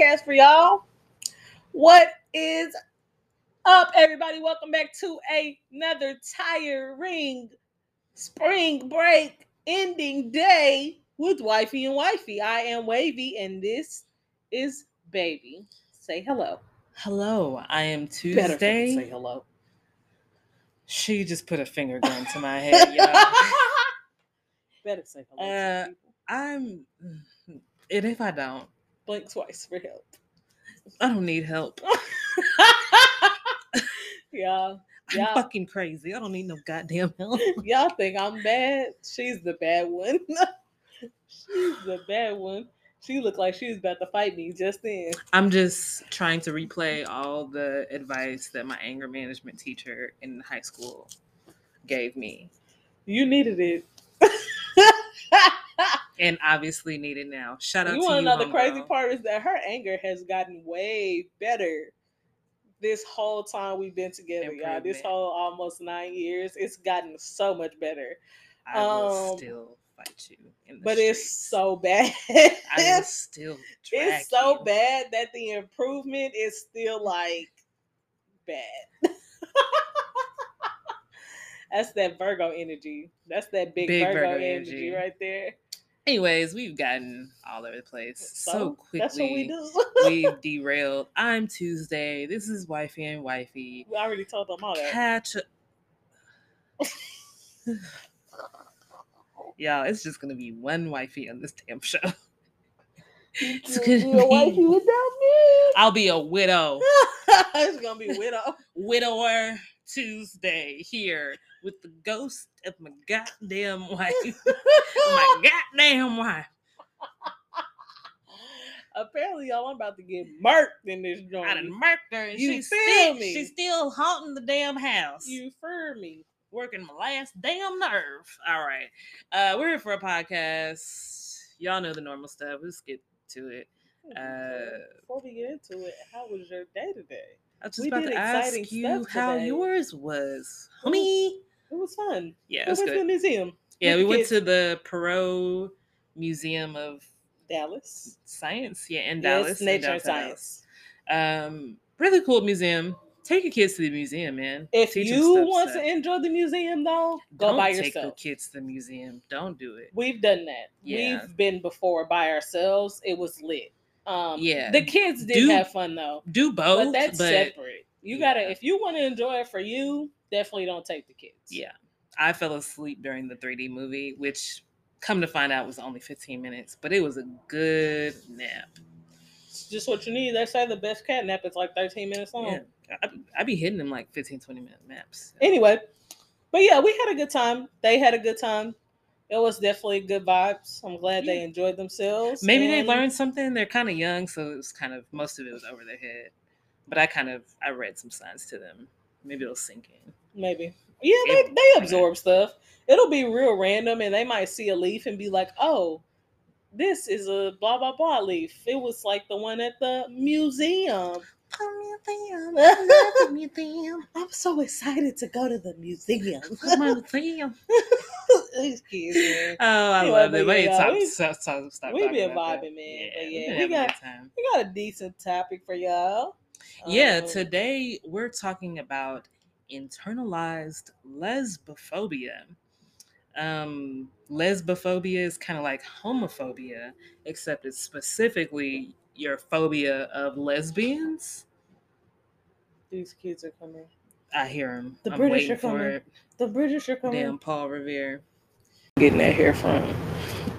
podcast for y'all. What is up, everybody? Welcome back to another tiring spring break ending day with Wifey and Wifey. I am Wavy, and this is Baby. Say hello. Hello, I am Better say hello. She just put a finger gun to my head, y'all. Better say hello. Uh. I'm, and if I don't, Blink twice for help. I don't need help. yeah, I'm Yeah. fucking crazy. I don't need no goddamn help. y'all think I'm bad? She's the bad one. She's the bad one. She looked like she was about to fight me just then. I'm just trying to replay all the advice that my anger management teacher in high school gave me, You needed it. And obviously need it now. Shout out you to want you, to know the crazy part is that her anger has gotten way better this whole time we've been together, y'all. This whole almost nine years, it's gotten so much better. I will um, still fight you But it's so bad. I will it's still. It's so you. bad that the improvement is still like bad. That's that Virgo energy. That's that big, Big Virgo, Virgo energy. energy. right there. Anyways, we've gotten all over the place so, quickly. That's what we do. we've derailed. I'm Tuesday. This is Wifey and Wifey. we already told them all that. Catch. Y'all, it's just gonna be one wifey on this damn show. It's gonna be a wifey without me. I'll be a widow, it's gonna be widow. widower Tuesday here with the ghost of my goddamn wife, my goddamn wife. Apparently, y'all, I'm about to get murked in this joint. I done murked her, and You she's still, me? she's still haunting the damn house. You fur me. working my last damn nerve. All right. Uh we're here for a podcast. Y'all know the normal stuff. Let's get to it. Uh Before we get into it, how was your day today? I was just We about to ask you stuff how today. yours was- Homie. It was fun. Yeah, we it was went to the museum. Yeah, we went kids. to the Perot Museum of Dallas. Science. Yeah, in Yes, Dallas. nature and science. Dallas. Um really cool museum. Take your kids to the museum, man. If Teach you want stuff. to enjoy the museum, though, go Don't by take yourself. kids to the museum. Don't do it. We've done that. Yeah. We've been before by ourselves. It was lit. Um, Yeah. the kids did Do- have fun though, Do both, but that's but separate. You yeah. gotta if you want to enjoy it for you, definitely don't take the kids. Yeah. I fell asleep during the 3D movie, which come to find out was only 15 minutes, but it was a good nap. it's just what you need. They say the best cat nap is like 13 minutes long. Yeah. I, I be hitting them like 15, 20 minute naps. Anyway, but yeah, we had a good time. They had a good time. It was definitely good vibes. I'm glad they enjoyed themselves. Maybe they learned something. They're kind of young, so it was kind of most of it was over their head. But I kind of I read some signs to them. Maybe it'll sink in. Maybe. Yeah, they, they absorb stuff. It'll be real random and they might see a leaf and be like, oh, this is a blah blah blah leaf. It was like the one at the museum. The museum. I'm so excited to go to the museum. These kids, man. Oh, I Anyway, love but it. Yeah, stop, we- stop, stop, stop we been vibing, man. Yeah, But we've yeah, been we got-. We got a decent topic for y'all. Yeah, Um, today we're talking about internalized lesbophobia. Um, lesbophobia is kind of like homophobia, except it's specifically your phobia of lesbians. these kids are coming. I hear them. The I'm British waiting are for coming. it. The British are coming. Damn, Paul Revere. Getting that hair from.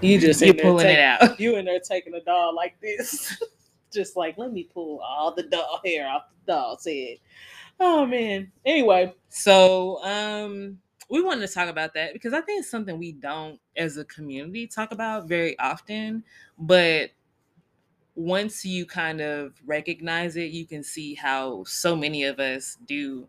You just You're in pulling take- it out. You in there taking a doll like this. just like, let me pull all the doll hair off the doll's head. Oh man. Anyway, So, um, we wanted to talk about that because I think it's something we don't, as a community, talk about very often. But once you kind of recognize it, you can see how so many of us do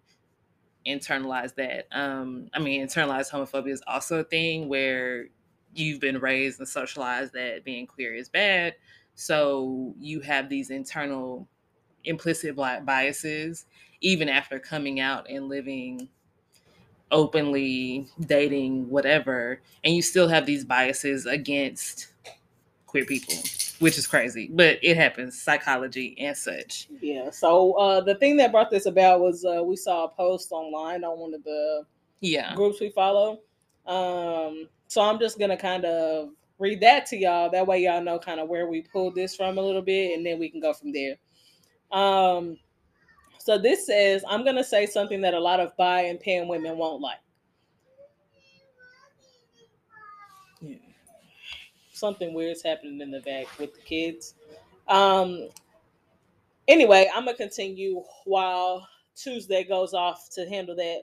internalize that. Um, I mean, internalized homophobia is also a thing where you've been raised and socialized that being queer is bad. So you have these internal implicit black biases even after coming out and living openly dating whatever and you still have these biases against queer people which is crazy, but it happens, psychology and such. Yeah. So uh, the thing that brought this about was uh, we saw a post online on one of the Yeah. groups we follow. Um, so I'm just gonna kind of read that to y'all. That way y'all know kind of where we pulled this from a little bit, and then we can go from there. Um, so this says I'm gonna say something that a lot of bi and pan women won't like. Yeah. Something weird's happening in the back with the kids. Um. Anyway, I'm gonna continue while Tuesday goes off to handle that.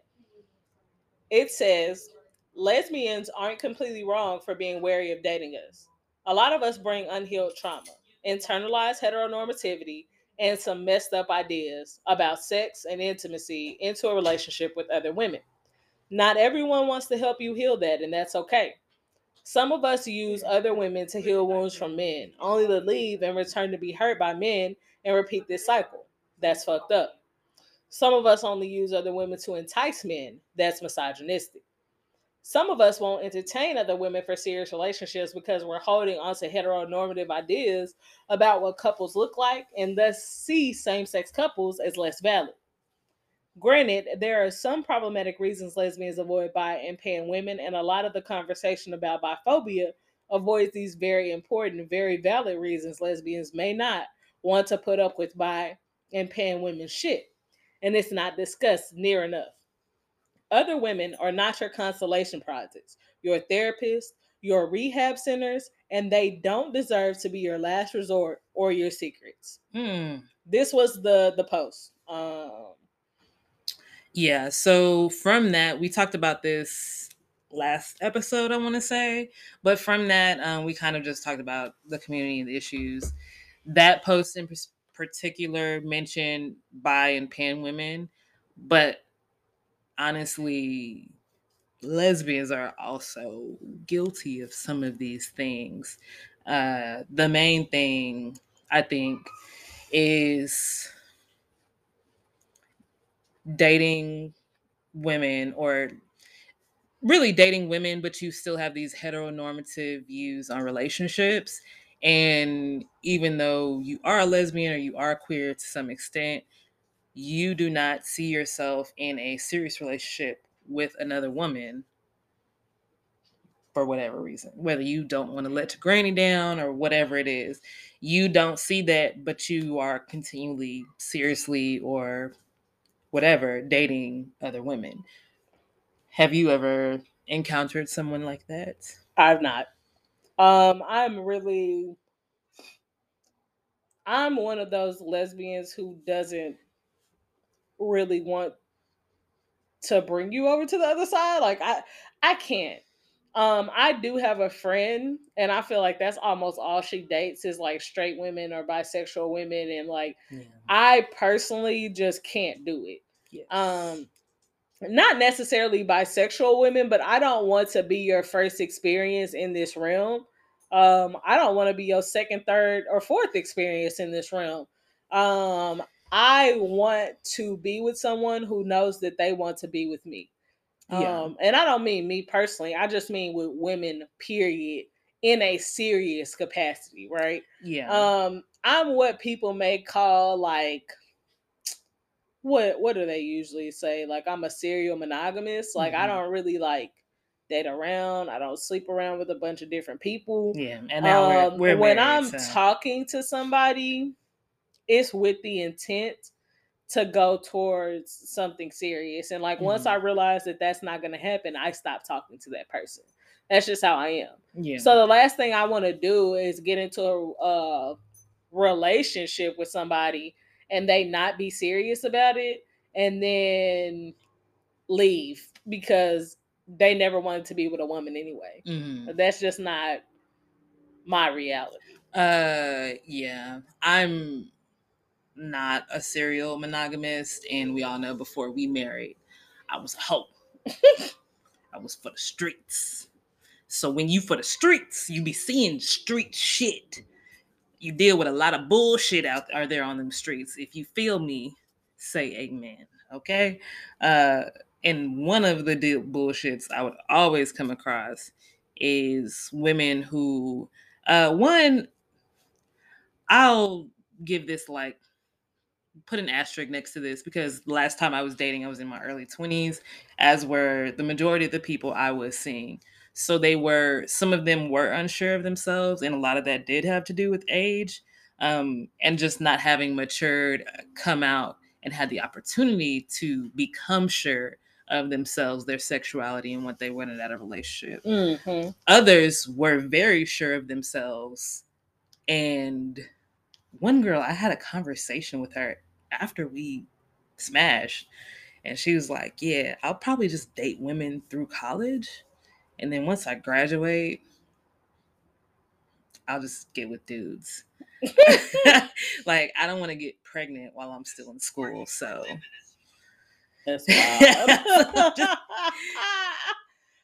It says lesbians aren't completely wrong for being wary of dating us. A lot of us bring unhealed trauma, internalized heteronormativity, and some messed up ideas about sex and intimacy into a relationship with other women. Not everyone wants to help you heal that, and that's okay. Some of us use other women to heal wounds from men, only to leave and return to be hurt by men and repeat this cycle. That's fucked up. Some of us only use other women to entice men. That's misogynistic. Some of us won't entertain other women for serious relationships because we're holding onto heteronormative ideas about what couples look like and thus see same sex couples as less valid. Granted, there are some problematic reasons lesbians avoid bi and pan women, and a lot of the conversation about biphobia avoids these very important, very valid reasons lesbians may not want to put up with bi and pan women shit. And it's not discussed near enough. Other women are not your consolation prizes, your therapists, your rehab centers, and they don't deserve to be your last resort or your secrets. Hmm. This was the the post. Um, Yeah. So from that, we talked about this last episode, I want to say. But from that, um, we kind of just talked about the community and the issues. That post in particular mentioned bi and pan women, but honestly, lesbians are also guilty of some of these things. Uh, the main thing, I think, is dating women or really dating women, but you still have these heteronormative views on relationships. And even though you are a lesbian or you are queer to some extent, you do not see yourself in a serious relationship with another woman for whatever reason, whether you don't want to let your granny down or whatever it is. You don't see that, but you are continually seriously or whatever dating other women. Have you ever encountered someone like that? I've not. Um, I'm really I'm one of those lesbians who doesn't really want to bring you over to the other side. Like I I can't. Um, I do have a friend, and I feel like that's almost all she dates is like straight women or bisexual women, and like Yeah. I personally just can't do it. Yes. um not necessarily bisexual women but i don't want to be your first experience in this realm um i don't want to be your second third or fourth experience in this realm um i want to be with someone who knows that they want to be with me Yeah. um and i don't mean me personally i just mean with women period in a serious capacity right yeah. um i'm what people may call like what what do they usually say like i'm a serial monogamist. like i Mhm. don't really like date around i don't sleep around with a bunch of different people yeah. And now um, we're, we're when married, i'm so- talking to somebody it's with the intent to go towards something serious and like once Mhm. i realize that that's not going to happen i stop talking to that person that's just how i am yeah. so the last thing I want to do is get into a, a relationship with somebody and they not be serious about it and then leave because they never wanted to be with a woman anyway. Mhm. That's just not my reality. Uh, yeah. I'm not a serial monogamist, and we all know before we married, I was a hoe. I was for the streets. So when you for the streets, you be seeing street shit. You deal with a lot of bullshit out are there on them streets. If you feel me, say amen. Okay. Uh, and one of the deal bullshits I would always come across is women who, uh, one, I'll give this like put an asterisk next to this because last time I was dating, I was in my early 20s, as were the majority of the people I was seeing. So they were, some of them were unsure of themselves, and a lot of that did have to do with age um, and just not having matured, uh, come out and had the opportunity to become sure of themselves, their sexuality, and what they wanted out of a relationship. Mm-hmm. Others were very sure of themselves. And one girl, I had a conversation with her after we smashed. And she was like, Yeah, I'll probably just date women through college. And then once I graduate, I'll just get with dudes. like, I don't want to get pregnant while I'm still in school. So, That's wild.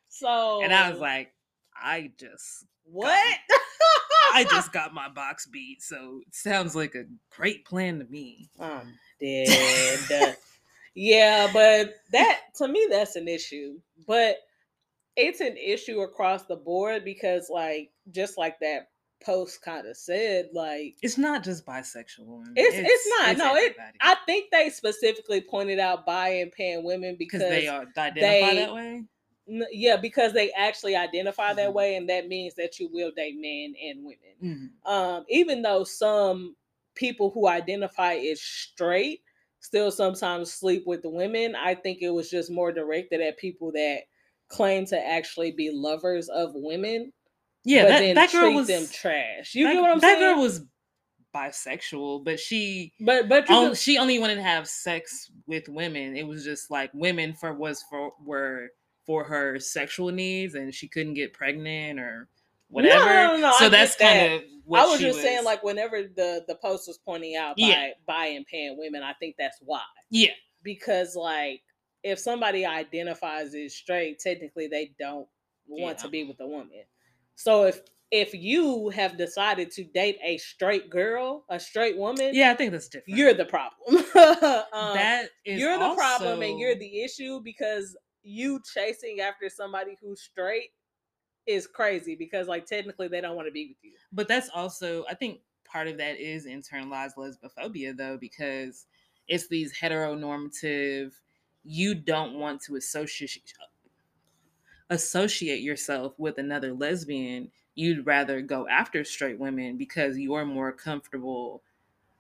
so and I was like, I just, what? I just got my box beat. So it sounds like a great plan to me. I'm dead. yeah, but that to me that's an issue. But it's an issue across the board because like just like that post kind of said, like It's not just bisexual women. It's- it's not. No, it- I think they specifically pointed out bi and pan women because they are identify they- that way. Yeah, because they actually identify that Mhm. way, and that means that you will date men and women. Mhm. Um, even though some people who identify as straight still sometimes sleep with the women, I think it was just more directed at people that claim to actually be lovers of women, Yeah, but that, then that girl treat was them trash. You that, get what I'm that saying? That girl was bisexual, but she but but you on, could- she only wanted to have sex with women. It was just like women for was for were for her sexual needs, and she couldn't get pregnant or whatever. no, no, no, so I that's get that. kind of what I was just saying, like whenever the the post was pointing out by Yeah. bi and pan women, I think that's why. yeah, because like if somebody identifies as straight, technically they don't want to be with a woman. So if if you have decided to date a straight girl, a straight woman, yeah, I think that's different. you're the problem. Um, that is you're the problem and you're the issue because you chasing after somebody who's straight is crazy because like technically they don't want to be with you. but that's also i think part of that is internalized lesbophobia though because it's these heteronormative you don't want to associate associate yourself with another lesbian you'd rather go after straight women because you're more comfortable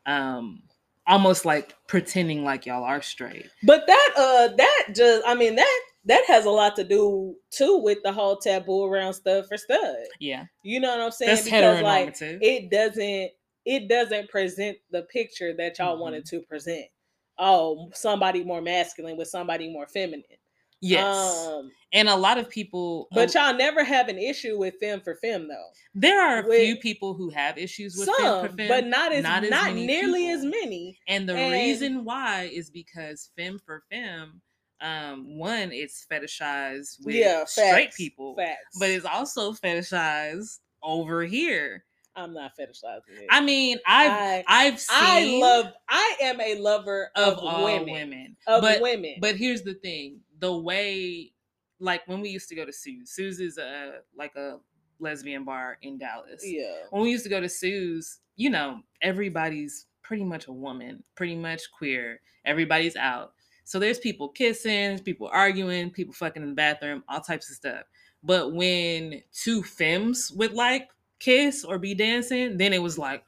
um almost like pretending like y'all are straight But that uh that just I mean that that has a lot to do too with the whole taboo around stud for stud. yeah You know what I'm saying? that's because like it doesn't it doesn't present the picture that y'all Mm-hmm. wanted to present. Oh, somebody more masculine with somebody more feminine. yes Um, and a lot of people but y'all never have an issue with femme for femme though. there are a with- few people who have issues with Some, for femme, but not as not not, as many nearly as many. And the And- reason why is because femme for femme, um, one, it's fetishized with yeah, straight people, Facts. but it's also fetishized over here. I'm not fetishizing it. I mean, I've I- I've seen I love. I am a lover of, of, all women. women, Of but women. but here's the thing: the way, like when we used to go to Sue's, Sue's is a like a lesbian bar in Dallas. yeah. when we used to go to Sue's, you know, everybody's pretty much a woman, pretty much queer. Everybody's out. So there's people kissing, people arguing, people fucking in the bathroom, all types of stuff. But when two femmes would like kiss or be dancing, then it was like,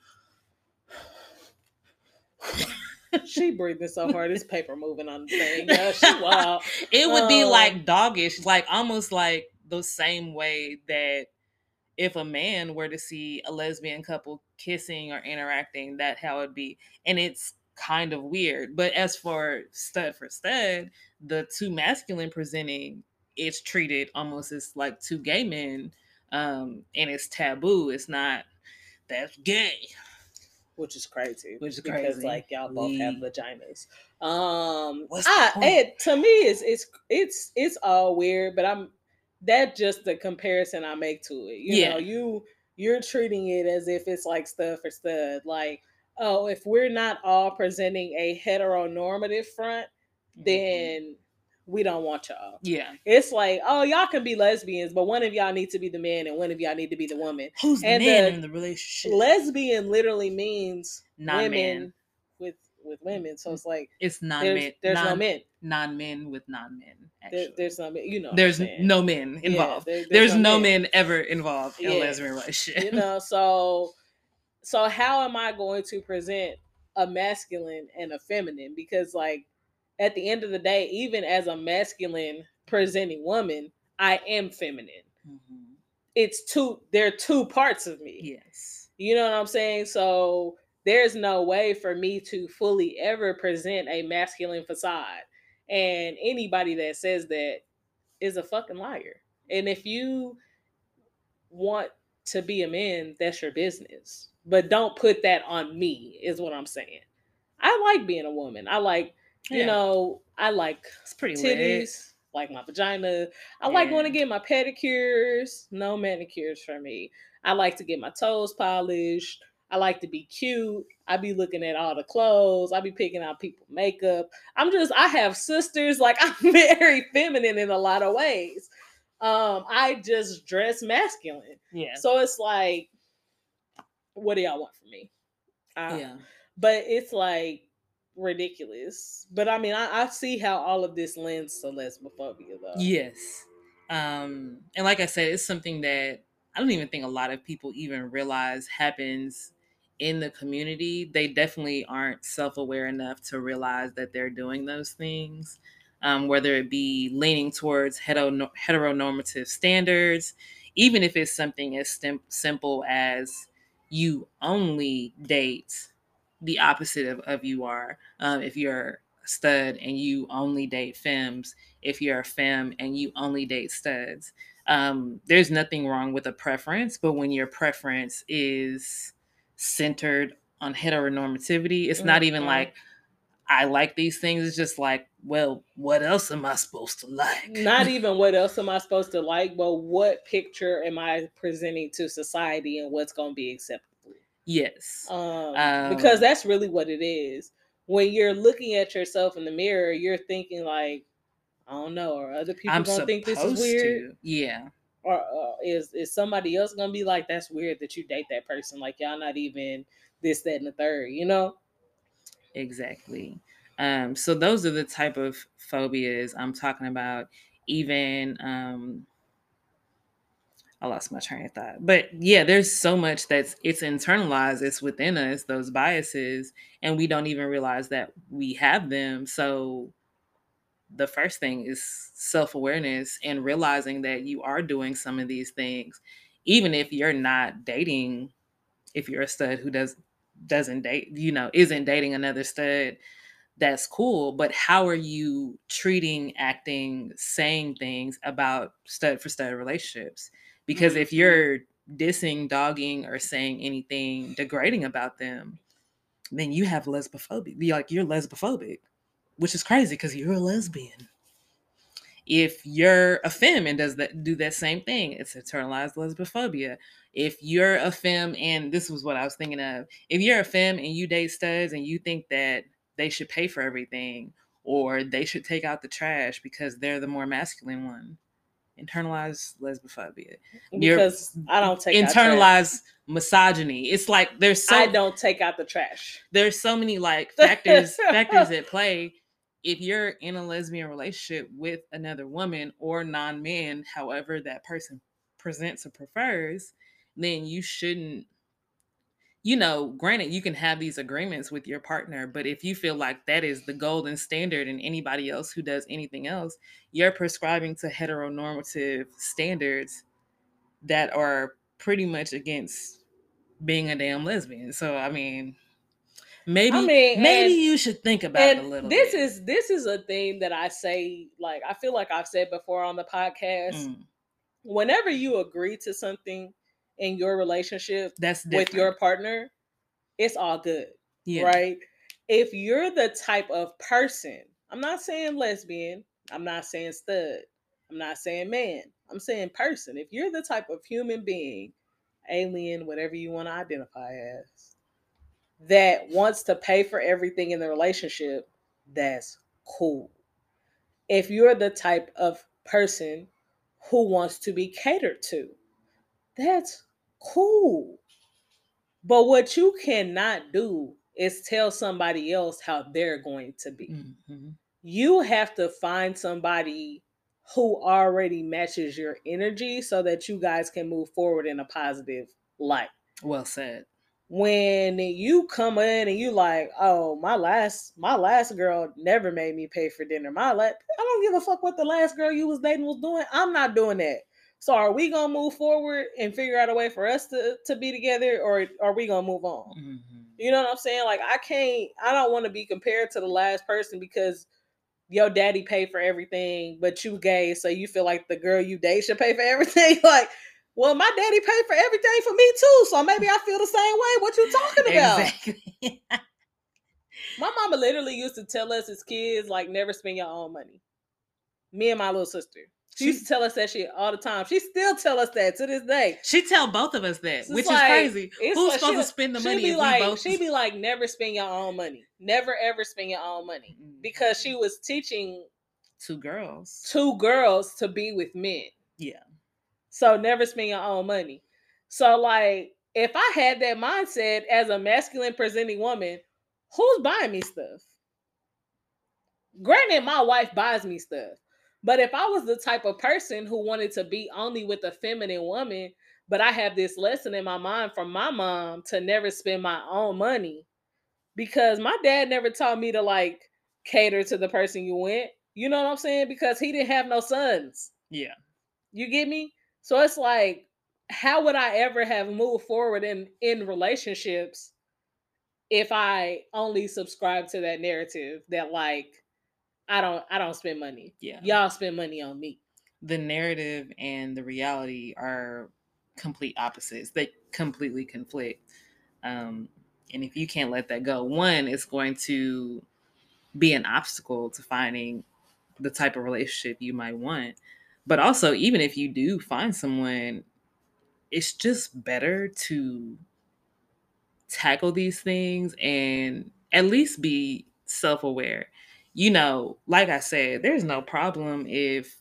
she breathing so hard. This paper moving on the thing. She wild. it would be Um, like doggish, like almost like the same way that if a man were to see a lesbian couple kissing or interacting, that how it'd be. And it's kind of weird. But as for stud for stud, the two masculine presenting, it's treated almost as like two gay men. Um, and it's taboo. It's not that's gay. Which is crazy. Which is because crazy. like y'all both have vaginas. Um What's I, it, to me it's it's it's it's all weird, but I'm that just the comparison I make to it. You Yeah. know, you you're treating it as if it's like stud for stud. Like, oh, if we're not all presenting a heteronormative front, Mm-hmm. then we don't want y'all. Yeah. It's like, oh, y'all can be lesbians, but one of y'all need to be the man and one of y'all need to be the woman. Who's the man in the relationship? Lesbian literally means Non women man. with with women. So it's like It's non men. there's non, no men. Non men with non men. There, there's no men. You know. there's no men Yeah, involved. there- there's, no men. ever involved in Yeah. a lesbian relationship. you know so so how am i going to present a masculine and a feminine because like at the end of the day even as a masculine presenting woman i am feminine Mhm. it's two there are two parts of me Yes. you know what i'm saying so there's no way for me to fully ever present a masculine facade and anybody that says that is a fucking liar and if you want to be a man, that's your business. But don't put that on me, is what I'm saying. I like being a woman. I like, you Yeah. know, I like It's pretty titties, lit. like my vagina. I like going to get my pedicures, no manicures for me. I like to get my toes polished. I like to be cute. I be looking at all the clothes. I be picking out people makeup. I'm just I have sisters like I'm very feminine in a lot of ways. Um I just dress masculine. Yeah. So it's like, what do y'all want from me? Uh, yeah. But it's like ridiculous. But I mean, I, I see how all of this lends to lesbophobia, though. Yes. Um, and like I said, it's something that I don't even think a lot of people even realize happens in the community. They definitely aren't self aware enough to realize that they're doing those things, um, whether it be leaning towards hetero- heteronormative standards, even if it's something as sim- simple as you only date the opposite of, of you are. Um, if you're a stud and you only date femmes, if you're a femme and you only date studs. Um, there's nothing wrong with a preference, but when your preference is centered on heteronormativity, it's not even like I like these things. It's just like, well, what else am I supposed to like? Not even what else am I supposed to like, but what picture am I presenting to society and what's going to be acceptable? yes. Um, Um, because that's really what it is. When you're looking at yourself in the mirror, you're thinking like, I don't know, are other people I'm gonna think this is weird? to. Yeah. or uh, is is somebody else gonna be like that's weird that you date that person like y'all not even this that and the third you know Exactly. Um, so those are the type of phobias I'm talking about. Even um, I lost my train of thought, but yeah, there's so much that's it's internalized, it's within us, those biases, and we don't even realize that we have them. So the first thing is self awareness and realizing that you are doing some of these things, even if you're not dating. If you're a stud who does doesn't date, you know, isn't dating another stud, that's cool. But how are you treating, acting, saying things about stud for stud relationships? Because if Mhm. you're dissing, dogging, or saying anything degrading about them, then you have lesbophobia. Be Like you're lesbophobic, which is crazy because you're a lesbian. If you're a femme and does that do that same thing, it's internalized lesbophobia. If you're a femme and this was what I was thinking of, if you're a femme and you date studs and you think that they should pay for everything or they should take out the trash because they're the more masculine one, internalized lesbophobia. You're because i don't take out trash. internalized misogyny. It's like there's so i don't take out the trash there's so many like factors factors at play if you're in a lesbian relationship with another woman or non-man however that person presents or prefers then you shouldn't you know granted you can have these agreements with your partner but if you feel like that is the golden standard and anybody else who does anything else you're prescribing to heteronormative standards that are pretty much against being a damn lesbian. So i mean maybe mean, maybe and- you should think about it a little this bit. is this is a thing that i say like i feel like i've said before on the podcast. Mm, whenever you agree to something in your relationship that's with your partner it's all good yeah. right? If you're the type of person, I'm not saying lesbian, I'm not saying stud, I'm not saying man, I'm saying person. If you're the type of human being, alien, whatever you want to identify as, that wants to pay for everything in the relationship, that's cool. if you're the type of person who wants to be catered to. That's cool. But what you cannot do is tell somebody else how they're going to be. Mm-hmm. You have to find somebody who already matches your energy so that you guys can move forward in a positive light. Well said. When you come in and you like, oh, my last my last girl never made me pay for dinner. My la- I don't give a fuck what the last girl you was dating was doing. I'm not doing that. So are we gonna move forward and figure out a way for us to to be together, or are we gonna move on? Mm-hmm. You know what I'm saying? Like I can't. I don't want to be compared to the last person because your daddy paid for everything, but you gay, so you feel like the girl you date should pay for everything. like, well, my daddy paid for everything for me too, so maybe I feel the same way. What you talking about? Exactly. My mama literally used to tell us as kids, like, never spend your own money. Me and my little sister. She used to tell us that shit all the time. She still tell us that to this day. she tell both of us that, which like- is crazy. Who's like supposed she- to spend the She money be like, she be like, never spend your own money. Never ever spend your own money. Mm-hmm. Because she was teaching two girls. two girls to be with men. Yeah. So never spend your own money. So like if I had that mindset as a masculine presenting woman, who's buying me stuff? Granted, my wife buys me stuff. But if I was the type of person who wanted to be only with a feminine woman, but I have this lesson in my mind from my mom to never spend my own money because my dad never taught me to like cater to the person you went. You know what I'm saying? Because he didn't have no sons. Yeah. You get me? So it's like, how would I ever have moved forward in in relationships if I only subscribe to that narrative that like I don't I don't spend money. Yeah. Y'all spend money on me. The narrative and the reality are complete opposites. They completely conflict. Um, and if you can't let that go, one, it's going to be an obstacle to finding the type of relationship you might want. But also, even if you do find someone, it's just better to tackle these things and at least be self aware. You know, like I said, there's no problem if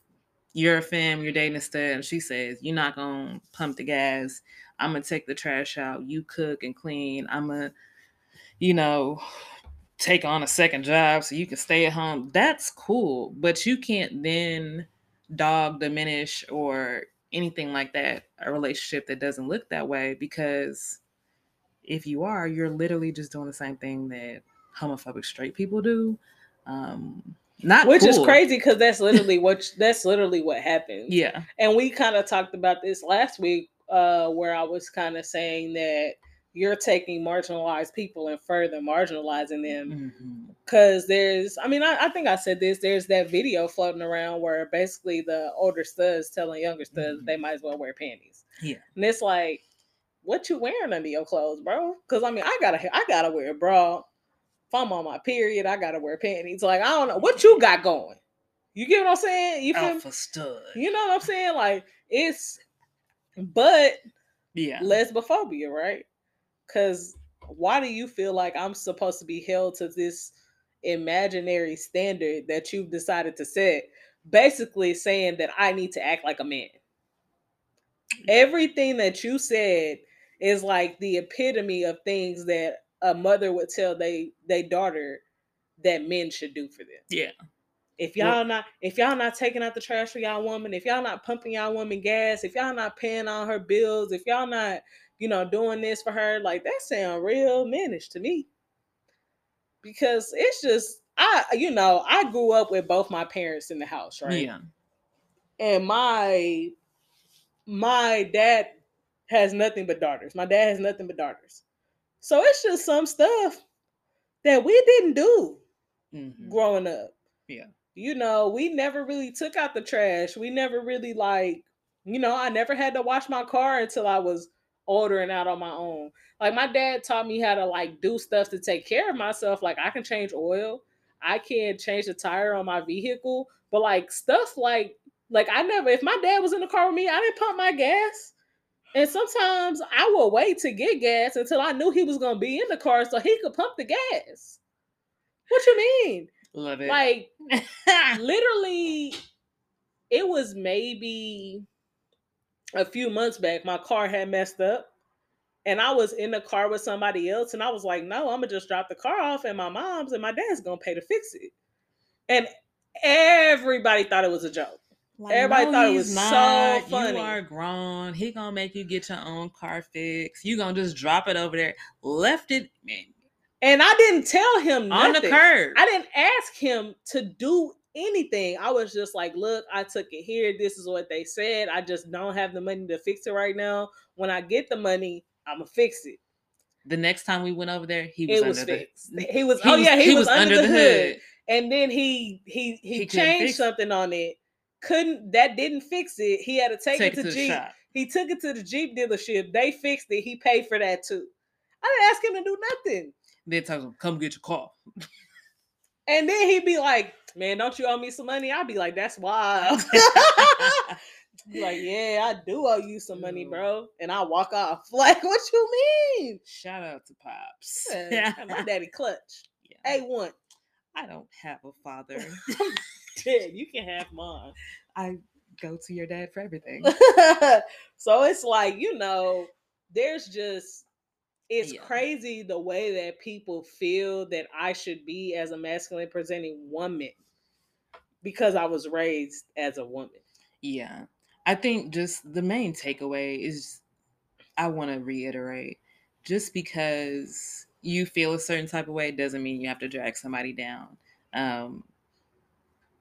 you're a femme, you're dating a stud, and she says, You're not gonna pump the gas. I'm gonna take the trash out. You cook and clean. I'm gonna, you know, take on a second job so you can stay at home. That's cool. But you can't then dog, diminish, or anything like that a relationship that doesn't look that way because if you are, you're literally just doing the same thing that homophobic straight people do. Um, not Which is crazy because that's literally what that's literally what happened. Yeah. And we kind of talked about this last week, uh, where I was kind of saying that you're taking marginalized people and further marginalizing them because there's i mean I, I think i said this there's that video floating around where basically the older studs telling younger studs Mhm. they might as well wear panties Yeah. and it's like what you wearing under your clothes bro because i mean i gotta i gotta wear a bra if i'm on my period i gotta wear panties like i don't know what you got going you get what i'm saying you feel? Alpha stud. you know what i'm saying like it's but Yeah. lesbophobia, right? Because why do you feel like I'm supposed to be held to this imaginary standard that you've decided to set? Basically, saying that I need to act like a man. Everything that you said is like the epitome of things that a mother would tell they they daughter that men should do for them. Yeah. If y'all not if y'all not taking out the trash for y'all woman, if y'all not pumping y'all woman gas, if y'all not paying all her bills, if y'all not, you know, doing this for her, like that sound real mannish to me. Because it's just I you know, I grew up with both my parents in the house, right? Yeah. And my my dad has nothing but daughters. My dad has nothing but daughters. So it's just some stuff that we didn't do Mhm. growing up. Yeah. You know, we never really took out the trash. We never really like, you know, I never had to wash my car until I was older and out on my own. Like my dad taught me how to like do stuff to take care of myself. Like I can change oil, I can change the tire on my vehicle, but like stuff like like I never if my dad was in the car with me, I didn't pump my gas. And sometimes I would wait to get gas until I knew he was gonna be in the car so he could pump the gas. What you mean? Love it. Like literally, it was maybe a few months back. My car had messed up. And I was in the car with somebody else, and I was like, "No, I'm gonna just drop the car off at my mom's, and my dad's gonna pay to fix it." And everybody thought it was a joke. Like, Everybody no, thought it was so funny. You are grown. He gonna make you get your own car fixed. You gonna just drop it over there. Left it man, And I didn't tell him on the curb. I didn't ask him to do anything. I was just like, look, I took it here. This is what they said. I just don't have the money to fix it right now. When I get the money, I'm gonna fix it. the next time we went over there, he was It under was the fixed. He was oh yeah, he, was, under, the hood. And then he he he, He changed something on it. Couldn't that didn't fix it. He had to take, Take it to, the Jeep. He took it to the Jeep dealership. They fixed it. He paid for that too. I didn't ask him to do nothing. Then tells him, "Come get your car." And then he'd be like, Man, don't you owe me some money? I'd be like, That's wild. like, Yeah, I do owe you some money, bro. And I walk off. Like, what you mean? Shout out to pops. Yeah, my daddy clutch. Yeah. A1. I don't have a father. Dad, you can have mine. I go to your dad for everything. so it's like, you know, there's just it's Yeah. crazy the way that people feel that I should be as a masculine presenting woman because I was raised as a woman. Yeah. I think just the main takeaway is I want to reiterate just because you feel a certain type of way doesn't mean you have to drag somebody down. Um,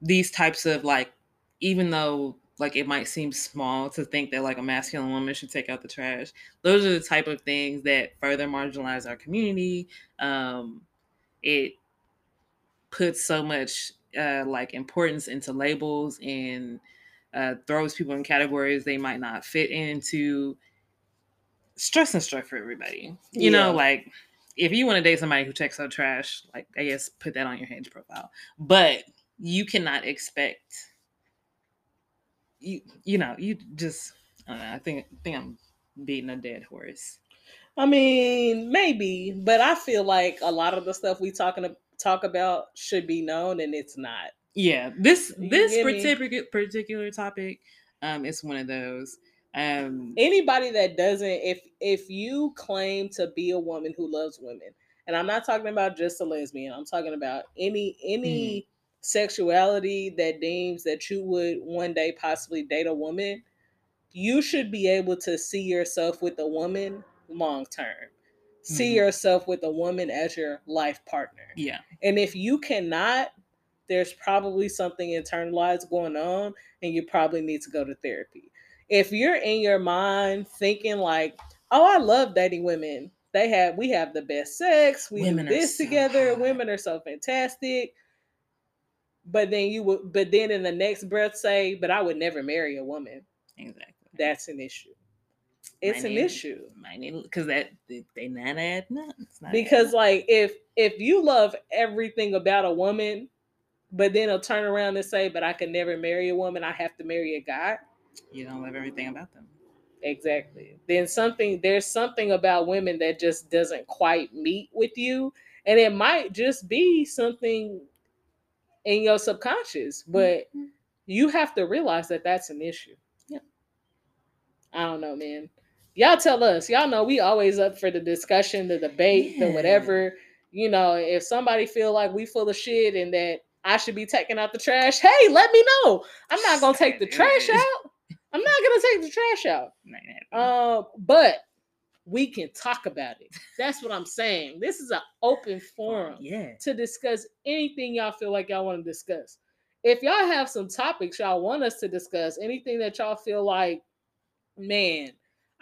these types of like, even though like it might seem small to think that like a masculine woman should take out the trash, those are the type of things that further marginalize our community. Um, it puts so much uh, like importance into labels and uh, throws people in categories they might not fit into. Stress and stress for everybody. You know, like if you want to date somebody who checks out trash, like I guess put that on your Hinge profile. But you cannot expect you you know you just I, don't know, I think I think I'm beating a dead horse. I mean, maybe, but I feel like a lot of the stuff we talking talk about should be known and it's not. Yeah, this You this particular particular topic um is one of those. Um anybody that doesn't if if you claim to be a woman who loves women and i'm not talking about just a lesbian i'm talking about any any sexuality that deems that you would one day possibly date a woman you should be able to see yourself with a woman long term. See Mhm. yourself with a woman as your life partner. Yeah. and if you cannot there's probably something internalized going on and you probably need to go to therapy. If you're in your mind thinking like oh i love dating women. They have we have the best sex. We Women do this so together. hot. women are so fantastic but then you would but then in the next breath say but i would never marry a woman. Exactly. that's an issue. It's Might an need- issue. Might need because that they, not add nothing. Because like if if you love everything about a woman but then he'll turn around and say but i can never marry a woman i have to marry a guy. You don't love everything about them. exactly. Then something there's something about women that just doesn't quite meet with you and it might just be something in your subconscious but Mhm. you have to realize that that's an issue. Yeah. i don't know man. Y'all tell us. Y'all know we always up for the discussion the debate the whatever. You know if somebody feel like we full of shit and that i should be taking out the trash hey let me know. I'm not gonna take the trash out. I'm not gonna take the trash out. Not uh, but we can talk about it that's what i'm saying this is an open forum yeah. to discuss anything y'all feel like y'all want to discuss. If y'all have some topics y'all want us to discuss, anything that y'all feel like, man,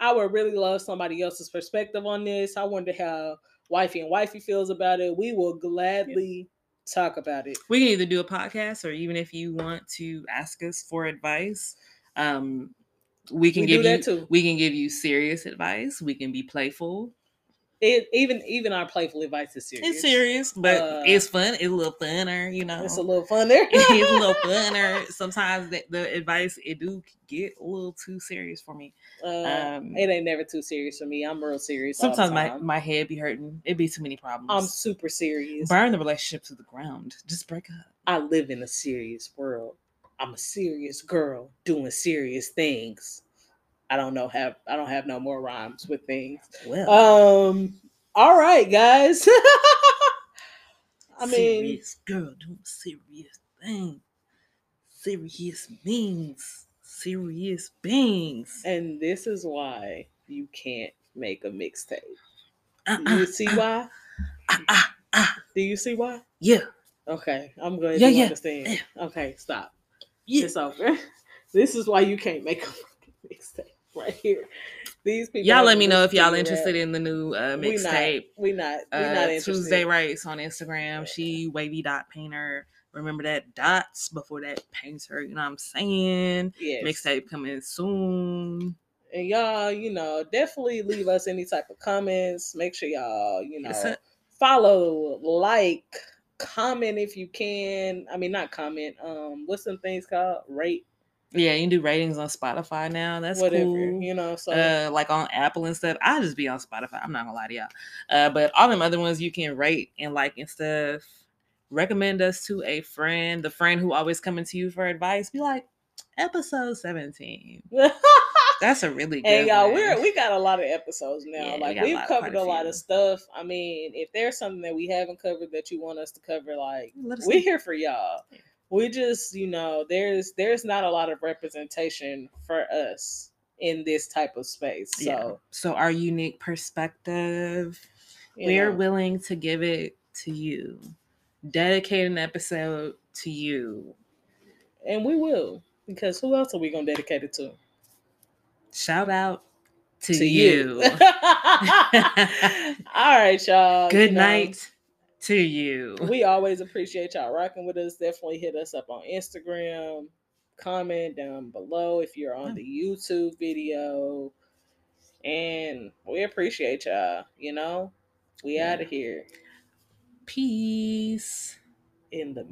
I would really love somebody else's perspective on this. I wonder how wifey and wifey feels about it. We will gladly talk about it. We can either do a podcast or even if you want to ask us for advice, um, we can We give you too. we can give you serious advice. We can be playful. It even even our playful advice is serious. It's serious, but Uh, it's fun. It's a little funner, you know. It's a little fun there. it's a little funner. Sometimes the, the advice it do get a little too serious for me. Uh, Um, it ain't never too serious for me. I'm real serious. Sometimes my my head be hurting. It be too many problems. I'm super serious. Burn the relationship to the ground. Just break up. I live in a serious world. I'm a serious girl doing serious things. I don't know have I don't have no more rhymes with things. Well, Um all right guys. I mean serious girl doing serious thing. Serious means serious beings. and this is why you can't make a mixtape. Uh, You uh, see uh, why? ah, ah, ah. Do you see why? Yeah, Okay, I'm glad Yeah, you yeah, understand. Okay, stop. Yeah. It's over. This is why you can't make a mixtape right here. These people. Y'all let me know if y'all interested in the new uh, We not. mixtape. We not. We Uh, not interested. Tuesday Rights on Instagram. She wavy dot painter. Remember that dots before that painter. You know what I'm saying? Yes. Mixtape coming soon. And y'all, you know, definitely leave us any type of comments. Make sure y'all, you know, follow, like, comment if you can. I mean, not comment. Um, what's some things called? Rate, Yeah, you can do ratings on Spotify now. That's whatever. cool. You know, so uh like on Apple and stuff. I just be on Spotify. I'm not gonna lie to y'all. Uh but all them other ones you can rate and like and stuff. Recommend us to a friend, the friend who always coming to you for advice. Be like, episode 17. That's a really good And y'all, we're we got a lot of episodes now. Yeah, like we've lot- covered a a lot of stuff. I mean, if there's something that we haven't covered that you want us to cover, like we're know. here for y'all. Yeah. We just, you know, there's there's not a lot of representation for us in this type of space. So Yeah. So our unique perspective, you we're know, willing to give it to you. Dedicate an episode to you. and we will because who else are we gonna dedicate it to? Shout out to, to you. All right, y'all. Good you know, night to you. we always appreciate y'all rocking with us. Definitely hit us up on Instagram. Comment down below if you're on the YouTube video. And we appreciate y'all. You know, we Yeah. out of here Peace. in the